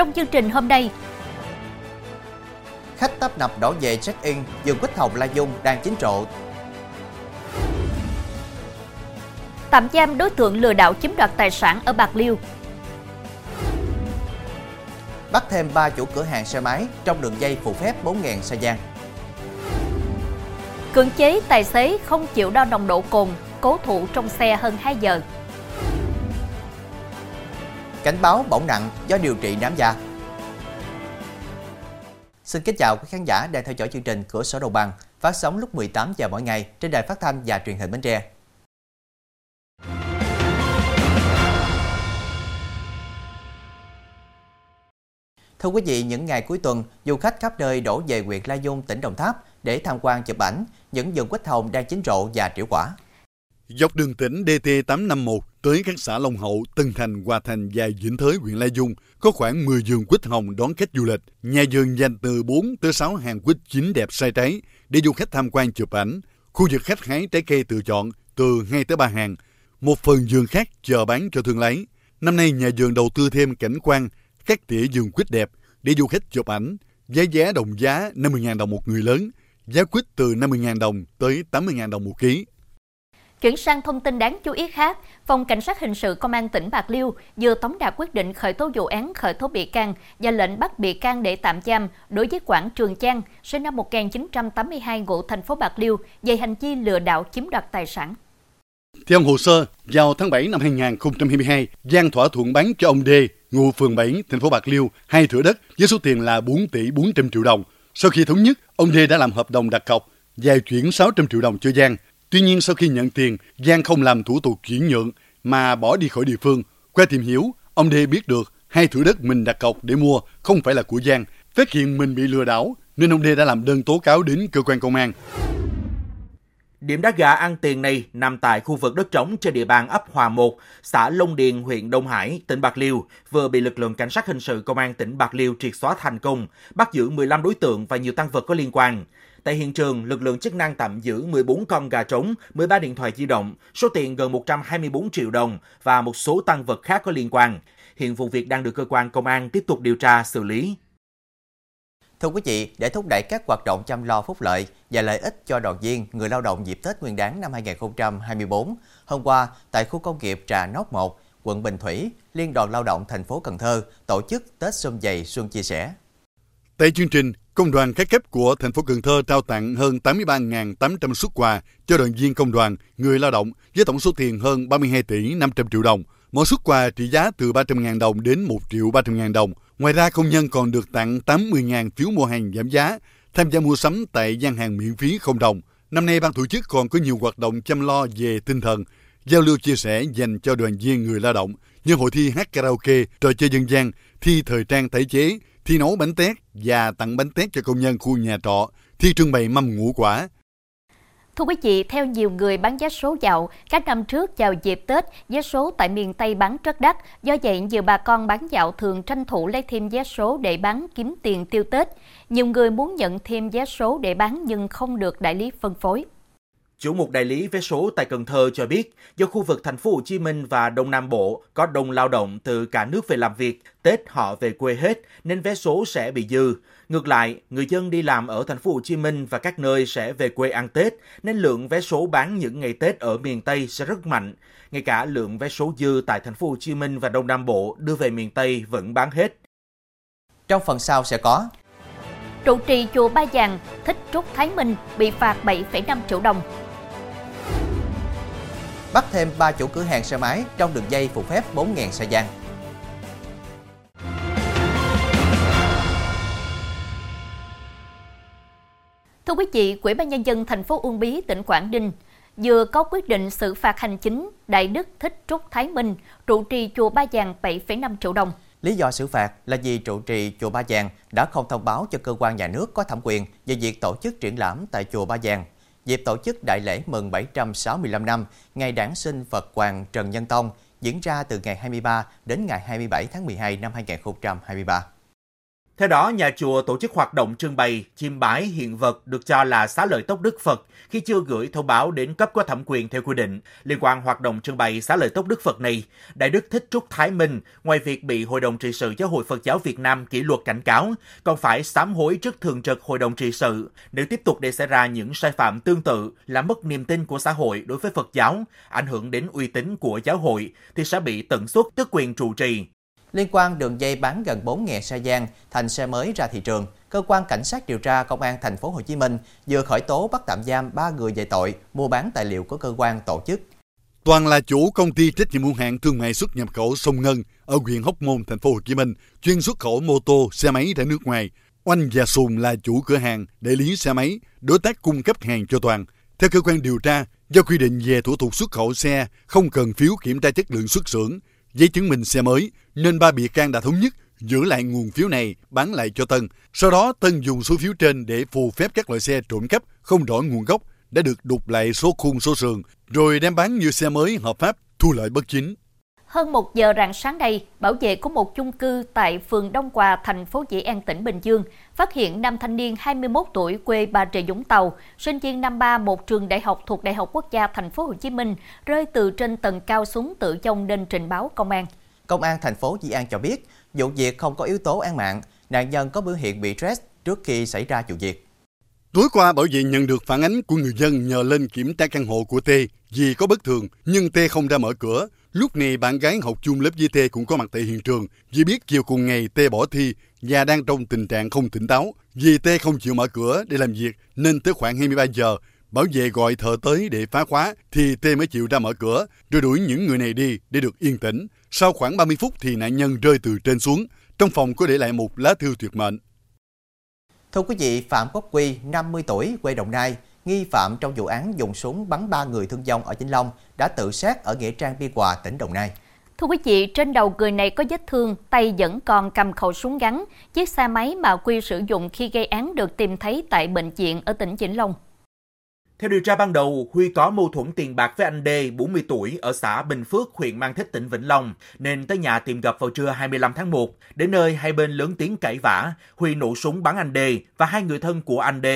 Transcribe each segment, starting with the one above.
Trong chương trình hôm nay, khách tấp nập đổ về check-in, vườn quýt hồng La Dung đang chín rộ. tạm giam đối tượng lừa đảo chiếm đoạt tài sản ở Bạc Liêu. Bắt thêm 3 chủ cửa hàng xe máy trong đường dây phụ phép 4.000 xe gian. Cưỡng chế tài xế không chịu đo nồng độ cồn, cố thủ trong xe hơn 2 giờ. Cảnh báo bỏng nặng do điều trị nám da. Xin kính chào quý khán giả đang theo dõi chương trình Cửa sổ đầu bằng phát sóng lúc 18 giờ mỗi ngày trên đài phát thanh và truyền hình Bến Tre. Thưa quý vị, những ngày cuối tuần, du khách khắp nơi đổ về huyện La Dung, tỉnh Đồng Tháp để tham quan chụp ảnh những vườn quýt hồng đang chín rộ và triệu quả. Dọc đường tỉnh DT851 tới các xã Long Hậu, Tân Thành, Hòa Thành và Vĩnh Thới, huyện Lai Dung có khoảng 10 vườn quýt hồng đón khách du lịch. Nhà vườn dành từ 4 tới 6 hàng quýt chín đẹp sai trái để du khách tham quan chụp ảnh. Khu vực khách hái trái cây tự chọn từ 2 tới 3 hàng. Một phần vườn khác chờ bán cho thương lái. Năm nay nhà vườn đầu tư thêm cảnh quan, các tỉa vườn quýt đẹp để du khách chụp ảnh. Giá giá đồng giá 50.000 đồng một người lớn, giá quýt từ 50.000 đồng tới 80.000 đồng một ký. Chuyển sang thông tin đáng chú ý khác, Phòng Cảnh sát Hình sự Công an tỉnh Bạc Liêu vừa tống đạt quyết định khởi tố vụ án khởi tố bị can và lệnh bắt bị can để tạm giam đối với Quảng Trường Trang, sinh năm 1982 ngụ thành phố Bạc Liêu về hành vi lừa đảo chiếm đoạt tài sản. Theo hồ sơ, vào tháng 7 năm 2022, Giang thỏa thuận bán cho ông D, ngụ phường 7, thành phố Bạc Liêu, hai thửa đất với số tiền là 4 tỷ 400 triệu đồng. Sau khi thống nhất, ông D đã làm hợp đồng đặt cọc và chuyển 600 triệu đồng cho Giang. Tuy nhiên sau khi nhận tiền, Giang không làm thủ tục chuyển nhượng mà bỏ đi khỏi địa phương. Qua tìm hiểu, ông đê biết được hai thửa đất mình đặt cọc để mua không phải là của Giang. Phát hiện mình bị lừa đảo nên ông đê đã làm đơn tố cáo đến cơ quan công an. Điểm đá gà ăn tiền này nằm tại khu vực đất trống trên địa bàn ấp Hòa 1, xã Long Điền, huyện Đông Hải, tỉnh Bạc Liêu, vừa bị lực lượng cảnh sát hình sự công an tỉnh Bạc Liêu triệt xóa thành công, bắt giữ 15 đối tượng và nhiều tăng vật có liên quan. Tại hiện trường, lực lượng chức năng tạm giữ 14 con gà trống, 13 điện thoại di động, số tiền gần 124 triệu đồng và một số tăng vật khác có liên quan. Hiện vụ việc đang được cơ quan công an tiếp tục điều tra xử lý. Thưa quý vị, để thúc đẩy các hoạt động chăm lo phúc lợi và lợi ích cho đoàn viên, người lao động dịp Tết Nguyên đán năm 2024, hôm qua tại khu công nghiệp Trà Nóc 1, quận Bình Thủy, Liên đoàn Lao động thành phố Cần Thơ tổ chức Tết Xuân Dày Xuân Chia Sẻ. Tại chương trình, Công đoàn các cấp của thành phố Cần Thơ trao tặng hơn 83.800 xuất quà cho đoàn viên công đoàn, người lao động với tổng số tiền hơn 32 tỷ 500 triệu đồng. Mỗi xuất quà trị giá từ 300.000 đồng đến 1 triệu 300.000 đồng. Ngoài ra, công nhân còn được tặng 80.000 phiếu mua hàng giảm giá, tham gia mua sắm tại gian hàng miễn phí không đồng. Năm nay, ban tổ chức còn có nhiều hoạt động chăm lo về tinh thần, giao lưu chia sẻ dành cho đoàn viên người lao động như hội thi hát karaoke, trò chơi dân gian, thi thời trang tái chế, thi nấu bánh tét và tặng bánh tét cho công nhân khu nhà trọ, thi trưng bày mâm ngũ quả. Thưa quý vị, theo nhiều người bán vé số dạo, các năm trước vào dịp Tết, vé số tại miền Tây bán rất đắt. Do vậy, nhiều bà con bán dạo thường tranh thủ lấy thêm vé số để bán kiếm tiền tiêu Tết. Nhiều người muốn nhận thêm vé số để bán nhưng không được đại lý phân phối. Chủ một đại lý vé số tại Cần Thơ cho biết, do khu vực thành phố Hồ Chí Minh và Đông Nam Bộ có đông lao động từ cả nước về làm việc, Tết họ về quê hết nên vé số sẽ bị dư. Ngược lại, người dân đi làm ở thành phố Hồ Chí Minh và các nơi sẽ về quê ăn Tết nên lượng vé số bán những ngày Tết ở miền Tây sẽ rất mạnh. Ngay cả lượng vé số dư tại thành phố Hồ Chí Minh và Đông Nam Bộ đưa về miền Tây vẫn bán hết. Trong phần sau sẽ có Trụ trì chùa Ba Giàng, Thích Trúc Thái Minh bị phạt 7,5 triệu đồng bắt thêm 3 chủ cửa hàng xe máy trong đường dây phụ phép 4.000 xe gian. Thưa quý vị, Ủy ban nhân dân thành phố Uông Bí, tỉnh Quảng Ninh vừa có quyết định xử phạt hành chính Đại Đức Thích Trúc Thái Minh, trụ trì chùa Ba Giàng 7,5 triệu đồng. Lý do xử phạt là vì trụ trì chùa Ba Giàng đã không thông báo cho cơ quan nhà nước có thẩm quyền về việc tổ chức triển lãm tại chùa Ba Giàng dịp tổ chức đại lễ mừng 765 năm ngày đản sinh Phật Hoàng Trần Nhân Tông diễn ra từ ngày 23 đến ngày 27 tháng 12 năm 2023. Theo đó, nhà chùa tổ chức hoạt động trưng bày, chiêm bái hiện vật được cho là xá lợi tốc Đức Phật khi chưa gửi thông báo đến cấp có thẩm quyền theo quy định. Liên quan hoạt động trưng bày xá lợi tốc Đức Phật này, Đại Đức Thích Trúc Thái Minh, ngoài việc bị Hội đồng trị sự Giáo hội Phật giáo Việt Nam kỷ luật cảnh cáo, còn phải sám hối trước thường trực Hội đồng trị sự. Nếu tiếp tục để xảy ra những sai phạm tương tự, làm mất niềm tin của xã hội đối với Phật giáo, ảnh hưởng đến uy tín của giáo hội, thì sẽ bị tận xuất tước quyền trụ trì. Liên quan đường dây bán gần 4.000 xe gian thành xe mới ra thị trường, cơ quan cảnh sát điều tra công an thành phố Hồ Chí Minh vừa khởi tố bắt tạm giam 3 người về tội mua bán tài liệu của cơ quan tổ chức. Toàn là chủ công ty trách nhiệm hữu hạn thương mại xuất nhập khẩu Sông Ngân ở huyện Hóc Môn, thành phố Hồ Chí Minh, chuyên xuất khẩu mô tô, xe máy ra nước ngoài. Oanh và Sùng là chủ cửa hàng đại lý xe máy, đối tác cung cấp hàng cho Toàn. Theo cơ quan điều tra, do quy định về thủ tục xuất khẩu xe không cần phiếu kiểm tra chất lượng xuất xưởng, giấy chứng minh xe mới, nên ba bị can đã thống nhất giữ lại nguồn phiếu này bán lại cho Tân. Sau đó Tân dùng số phiếu trên để phù phép các loại xe trộm cắp không rõ nguồn gốc đã được đục lại số khung số sườn rồi đem bán như xe mới hợp pháp thu lợi bất chính. Hơn một giờ rạng sáng nay, bảo vệ của một chung cư tại phường Đông Hòa, thành phố Dĩ An, tỉnh Bình Dương phát hiện nam thanh niên 21 tuổi quê Bà Rịa Vũng Tàu, sinh viên năm 3 một trường đại học thuộc Đại học Quốc gia thành phố Hồ Chí Minh, rơi từ trên tầng cao xuống tự chông nên trình báo công an. Công an thành phố Dĩ An cho biết, vụ việc không có yếu tố án mạng, nạn nhân có biểu hiện bị stress trước khi xảy ra vụ việc. Tối qua, bảo vệ nhận được phản ánh của người dân nhờ lên kiểm tra căn hộ của T vì có bất thường, nhưng T không ra mở cửa. Lúc này, bạn gái học chung lớp với T cũng có mặt tại hiện trường. Vì biết chiều cùng ngày T bỏ thi và đang trong tình trạng không tỉnh táo. Vì T không chịu mở cửa để làm việc, nên tới khoảng 23 giờ, bảo vệ gọi thợ tới để phá khóa, thì T mới chịu ra mở cửa, rồi đuổi những người này đi để được yên tĩnh. Sau khoảng 30 phút thì nạn nhân rơi từ trên xuống. Trong phòng có để lại một lá thư tuyệt mệnh. Thưa quý vị, Phạm Quốc Quy, 50 tuổi, quê Đồng Nai, nghi phạm trong vụ án dùng súng bắn ba người thương vong ở Vĩnh Long đã tự sát ở Nghĩa Trang Biên Hòa, tỉnh Đồng Nai. Thưa quý vị, trên đầu người này có vết thương, tay vẫn còn cầm khẩu súng gắn. Chiếc xe máy mà Quy sử dụng khi gây án được tìm thấy tại bệnh viện ở tỉnh Vĩnh Long. Theo điều tra ban đầu, Huy có mâu thuẫn tiền bạc với anh D, 40 tuổi, ở xã Bình Phước, huyện Mang Thít, tỉnh Vĩnh Long, nên tới nhà tìm gặp vào trưa 25 tháng 1. Đến nơi hai bên lớn tiếng cãi vã, Huy nổ súng bắn anh D và hai người thân của anh D,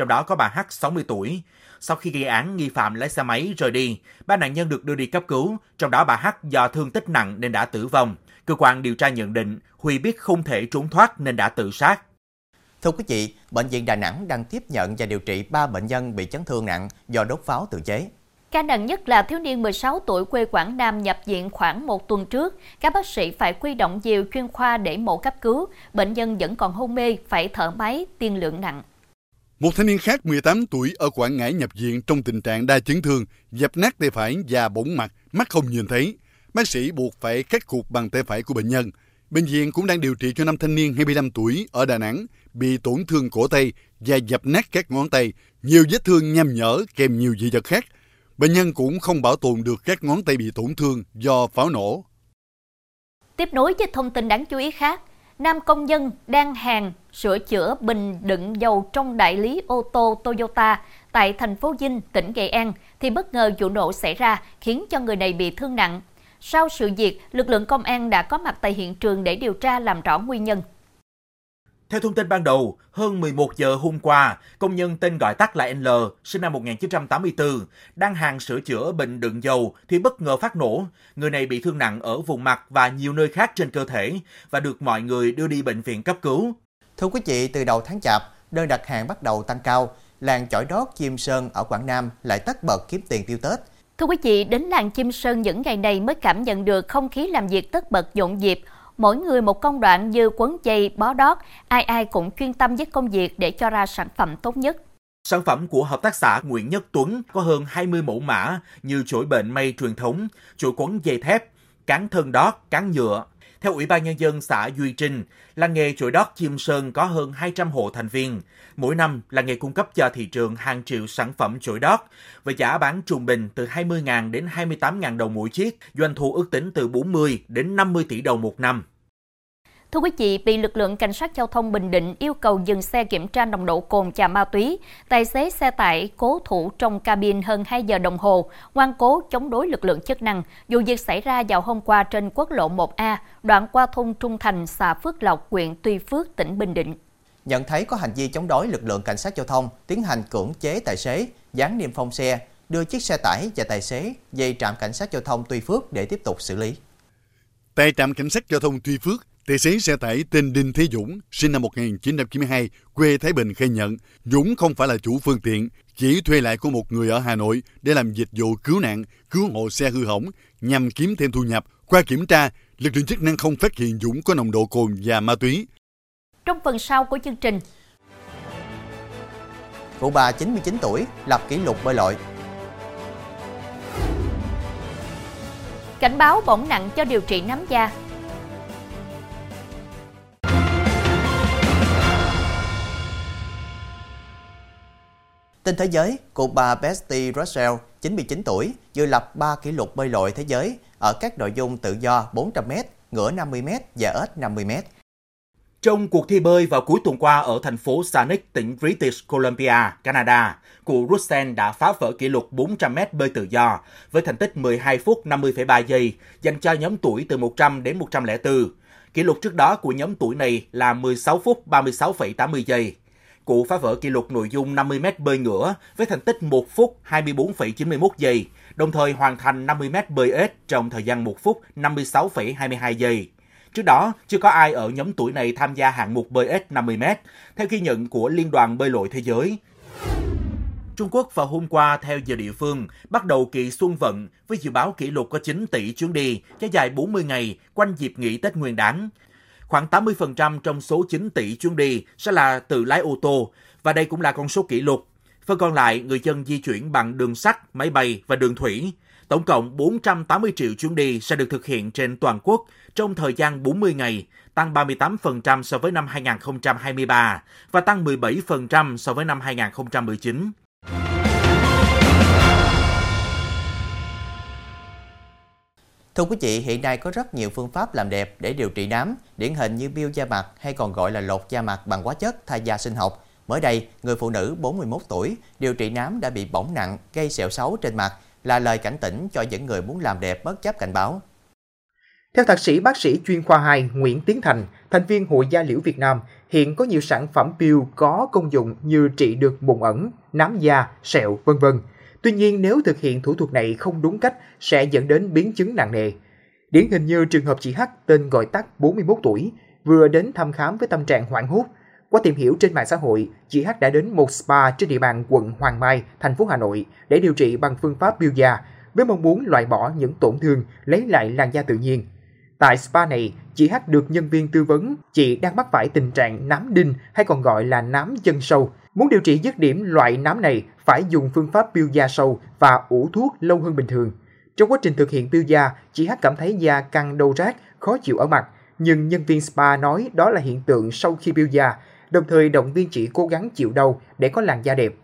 trong đó có bà H, 60 tuổi. Sau khi gây án, nghi phạm lái xe máy rời đi. Ba nạn nhân được đưa đi cấp cứu, trong đó bà H do thương tích nặng nên đã tử vong. Cơ quan điều tra nhận định Huy biết không thể trốn thoát nên đã tự sát. Thưa quý vị, Bệnh viện Đà Nẵng đang tiếp nhận và điều trị 3 bệnh nhân bị chấn thương nặng do đốt pháo tự chế. Ca nặng nhất là thiếu niên 16 tuổi quê Quảng Nam nhập viện khoảng một tuần trước. Các bác sĩ phải quy động nhiều chuyên khoa để mổ cấp cứu. Bệnh nhân vẫn còn hôn mê, phải thở máy, tiên lượng nặng. Một thanh niên khác 18 tuổi ở Quảng Ngãi nhập viện trong tình trạng đa chấn thương, dập nát tay phải và bỗng mặt, mắt không nhìn thấy. Bác sĩ buộc phải cắt cụt bằng tay phải của bệnh nhân. Bệnh viện cũng đang điều trị cho năm thanh niên 25 tuổi ở Đà Nẵng bị tổn thương cổ tay và dập nát các ngón tay, nhiều vết thương nham nhở kèm nhiều dị vật khác. Bệnh nhân cũng không bảo tồn được các ngón tay bị tổn thương do pháo nổ. Tiếp nối với thông tin đáng chú ý khác, nam công nhân đang hàng sửa chữa bình đựng dầu trong đại lý ô tô Toyota tại thành phố Vinh, tỉnh Nghệ An thì bất ngờ vụ nổ xảy ra khiến cho người này bị thương nặng. Sau sự việc, lực lượng công an đã có mặt tại hiện trường để điều tra làm rõ nguyên nhân. Theo thông tin ban đầu, hơn 11 giờ hôm qua, công nhân tên gọi tắt là L, sinh năm 1984, đang hàng sửa chữa bình đựng dầu thì bất ngờ phát nổ. Người này bị thương nặng ở vùng mặt và nhiều nơi khác trên cơ thể và được mọi người đưa đi bệnh viện cấp cứu. Thưa quý vị, từ đầu tháng chạp, đơn đặt hàng bắt đầu tăng cao. Làng chổi đót Chim Sơn ở Quảng Nam lại tất bật kiếm tiền tiêu Tết. Thưa quý vị, đến làng Chim Sơn những ngày này mới cảm nhận được không khí làm việc tất bật nhộn nhịp. Mỗi người một công đoạn như quấn dây, bó đót, ai ai cũng chuyên tâm với công việc để cho ra sản phẩm tốt nhất. Sản phẩm của Hợp tác xã Nguyễn Nhất Tuấn có hơn 20 mẫu mã như chổi bệnh may truyền thống, chổi quấn dây thép, cán thân đót, cán nhựa. Theo Ủy ban Nhân dân xã Duy Trinh, làng nghề chuỗi đót Chim Sơn có hơn 200 hộ thành viên. Mỗi năm, làng nghề cung cấp cho thị trường hàng triệu sản phẩm chuỗi đót với giá bán trung bình từ 20.000 đến 28.000 đồng mỗi chiếc, doanh thu ước tính từ 40 đến 50 tỷ đồng một năm. Thưa quý vị, bị lực lượng cảnh sát giao thông Bình Định yêu cầu dừng xe kiểm tra nồng độ cồn và ma túy, tài xế xe tải cố thủ trong cabin hơn 2 giờ đồng hồ, ngoan cố chống đối lực lượng chức năng. Dù việc xảy ra vào hôm qua trên quốc lộ 1A, đoạn qua thôn Trung Thành, xã Phước Lộc, huyện Tuy Phước, tỉnh Bình Định. Nhận thấy có hành vi chống đối lực lượng cảnh sát giao thông, tiến hành cưỡng chế tài xế, dán niêm phong xe, đưa chiếc xe tải và tài xế dây trạm cảnh sát giao thông Tuy Phước để tiếp tục xử lý. Tại trạm cảnh sát giao thông Tuy Phước, Tài xế xe tải tên Đinh Thế Dũng, sinh năm 1992, quê Thái Bình khai nhận Dũng không phải là chủ phương tiện, chỉ thuê lại của một người ở Hà Nội để làm dịch vụ cứu nạn, cứu hộ xe hư hỏng nhằm kiếm thêm thu nhập. Qua kiểm tra, lực lượng chức năng không phát hiện Dũng có nồng độ cồn và ma túy. Trong phần sau của chương trình, Cụ bà 99 tuổi lập kỷ lục bơi lội. Cảnh báo bỏng nặng cho điều trị nám da, Tin thế giới, cụ bà Betty Russell, 99 tuổi, vừa lập 3 kỷ lục bơi lội thế giới ở các nội dung tự do 400m, ngửa 50m và ếch 50m. Trong cuộc thi bơi vào cuối tuần qua ở thành phố Sanic, tỉnh British Columbia, Canada, cụ Russell đã phá vỡ kỷ lục 400m bơi tự do với thành tích 12 phút 50,3 giây dành cho nhóm tuổi từ 100 đến 104. Kỷ lục trước đó của nhóm tuổi này là 16 phút 36,80 giây. Cụ phá vỡ kỷ lục nội dung 50m bơi ngửa với thành tích 1 phút 24,91 giây, đồng thời hoàn thành 50m bơi ếch trong thời gian 1 phút 56,22 giây. Trước đó, chưa có ai ở nhóm tuổi này tham gia hạng mục bơi ếch 50m, theo ghi nhận của Liên đoàn Bơi lội Thế giới. Trung Quốc vào hôm qua theo giờ địa phương bắt đầu kỳ xuân vận với dự báo kỷ lục có 9 tỷ chuyến đi kéo dài 40 ngày quanh dịp nghỉ Tết Nguyên đán. Khoảng 80% trong số 9 tỷ chuyến đi sẽ là tự lái ô tô, và đây cũng là con số kỷ lục. Phần còn lại, người dân di chuyển bằng đường sắt, máy bay và đường thủy. Tổng cộng 480 triệu chuyến đi sẽ được thực hiện trên toàn quốc trong thời gian 40 ngày, tăng 38% so với năm 2023 và tăng 17% so với năm 2019. Thưa quý vị, hiện nay có rất nhiều phương pháp làm đẹp để điều trị nám, điển hình như biêu da mặt hay còn gọi là lột da mặt bằng hóa chất thay da sinh học. Mới đây, người phụ nữ 41 tuổi điều trị nám đã bị bỏng nặng, gây sẹo xấu trên mặt là lời cảnh tỉnh cho những người muốn làm đẹp bất chấp cảnh báo. Theo thạc sĩ bác sĩ chuyên khoa 2 Nguyễn Tiến Thành, thành viên Hội Da liễu Việt Nam, hiện có nhiều sản phẩm peel có công dụng như trị được mụn ẩn, nám da, sẹo, vân vân. Tuy nhiên nếu thực hiện thủ thuật này không đúng cách sẽ dẫn đến biến chứng nặng nề. Điển hình như trường hợp chị H tên gọi tắt 41 tuổi, vừa đến thăm khám với tâm trạng hoảng hốt. Qua tìm hiểu trên mạng xã hội, chị H đã đến một spa trên địa bàn quận Hoàng Mai, thành phố Hà Nội để điều trị bằng phương pháp biêu da với mong muốn loại bỏ những tổn thương, lấy lại làn da tự nhiên. Tại spa này, chị H được nhân viên tư vấn chị đang mắc phải tình trạng nám đinh hay còn gọi là nám chân sâu. Muốn điều trị dứt điểm loại nám này phải dùng phương pháp biêu da sâu và ủ thuốc lâu hơn bình thường. Trong quá trình thực hiện biêu da, chị H cảm thấy da căng đau rát, khó chịu ở mặt, nhưng nhân viên spa nói đó là hiện tượng sau khi biêu da, đồng thời động viên chị cố gắng chịu đau để có làn da đẹp.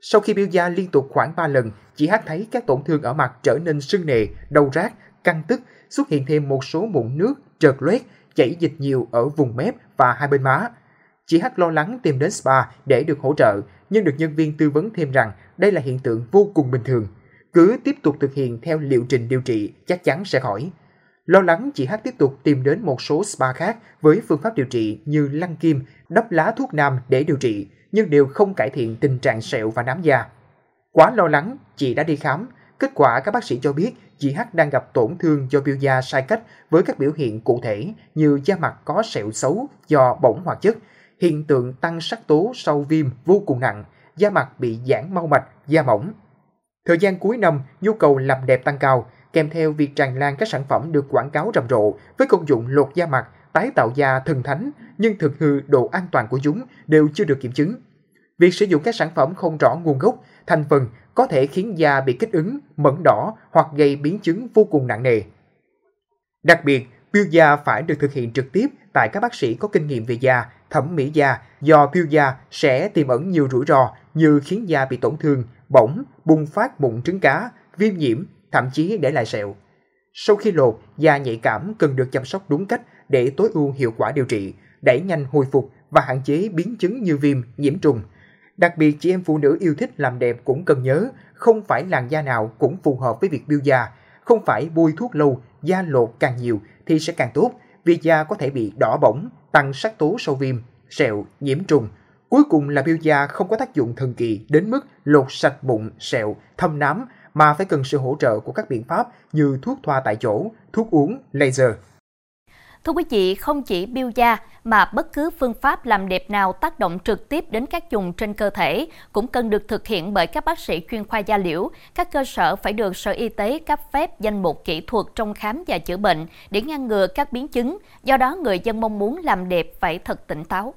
Sau khi biêu da liên tục khoảng 3 lần, chị H thấy các tổn thương ở mặt trở nên sưng nề, đau rát, căng tức, xuất hiện thêm một số mụn nước, trợt loét, chảy dịch nhiều ở vùng mép và hai bên má. Chị H lo lắng tìm đến spa để được hỗ trợ, nhưng được nhân viên tư vấn thêm rằng đây là hiện tượng vô cùng bình thường. Cứ tiếp tục thực hiện theo liệu trình điều trị chắc chắn sẽ khỏi. Lo lắng, chị H tiếp tục tìm đến một số spa khác với phương pháp điều trị như lăn kim, đắp lá thuốc nam để điều trị, nhưng đều không cải thiện tình trạng sẹo và nám da. Quá lo lắng, chị đã đi khám. Kết quả các bác sĩ cho biết chị H đang gặp tổn thương do biêu da sai cách với các biểu hiện cụ thể như da mặt có sẹo xấu do bỏng hoạt chất, hiện tượng tăng sắc tố sau viêm vô cùng nặng, da mặt bị giãn mau mạch, da mỏng. Thời gian cuối năm, nhu cầu làm đẹp tăng cao, kèm theo việc tràn lan các sản phẩm được quảng cáo rầm rộ với công dụng lột da mặt, tái tạo da thần thánh, nhưng thực hư độ an toàn của chúng đều chưa được kiểm chứng. Việc sử dụng các sản phẩm không rõ nguồn gốc, thành phần có thể khiến da bị kích ứng, mẩn đỏ hoặc gây biến chứng vô cùng nặng nề. Đặc biệt, peel da phải được thực hiện trực tiếp tại các bác sĩ có kinh nghiệm về da, thẩm mỹ da do peel da sẽ tiềm ẩn nhiều rủi ro như khiến da bị tổn thương, bỏng, bùng phát mụn trứng cá, viêm nhiễm, thậm chí để lại sẹo. Sau khi lột, da nhạy cảm cần được chăm sóc đúng cách để tối ưu hiệu quả điều trị, đẩy nhanh hồi phục và hạn chế biến chứng như viêm, nhiễm trùng. Đặc biệt chị em phụ nữ yêu thích làm đẹp cũng cần nhớ, không phải làn da nào cũng phù hợp với việc biêu da, không phải bôi thuốc lâu, da lột càng nhiều thì sẽ càng tốt, vì da có thể bị đỏ bỏng, tăng sắc tố sau viêm, sẹo, nhiễm trùng. Cuối cùng là biêu da không có tác dụng thần kỳ đến mức lột sạch bụng, sẹo, thâm nám mà phải cần sự hỗ trợ của các biện pháp như thuốc thoa tại chỗ, thuốc uống, laser. Thưa quý vị, không chỉ biêu da mà bất cứ phương pháp làm đẹp nào tác động trực tiếp đến các vùng trên cơ thể cũng cần được thực hiện bởi các bác sĩ chuyên khoa da liễu. Các cơ sở phải được Sở Y tế cấp phép danh mục kỹ thuật trong khám và chữa bệnh để ngăn ngừa các biến chứng. Do đó, người dân mong muốn làm đẹp phải thật tỉnh táo.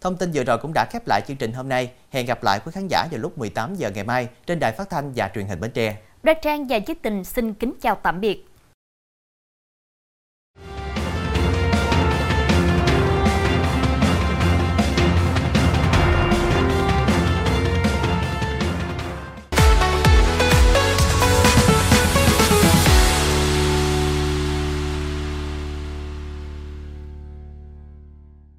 Thông tin vừa rồi cũng đã khép lại chương trình hôm nay. Hẹn gặp lại quý khán giả vào lúc 18 giờ ngày mai trên đài phát thanh và truyền hình Bến Tre. Đoan Trang và Chí Tình xin kính chào tạm biệt.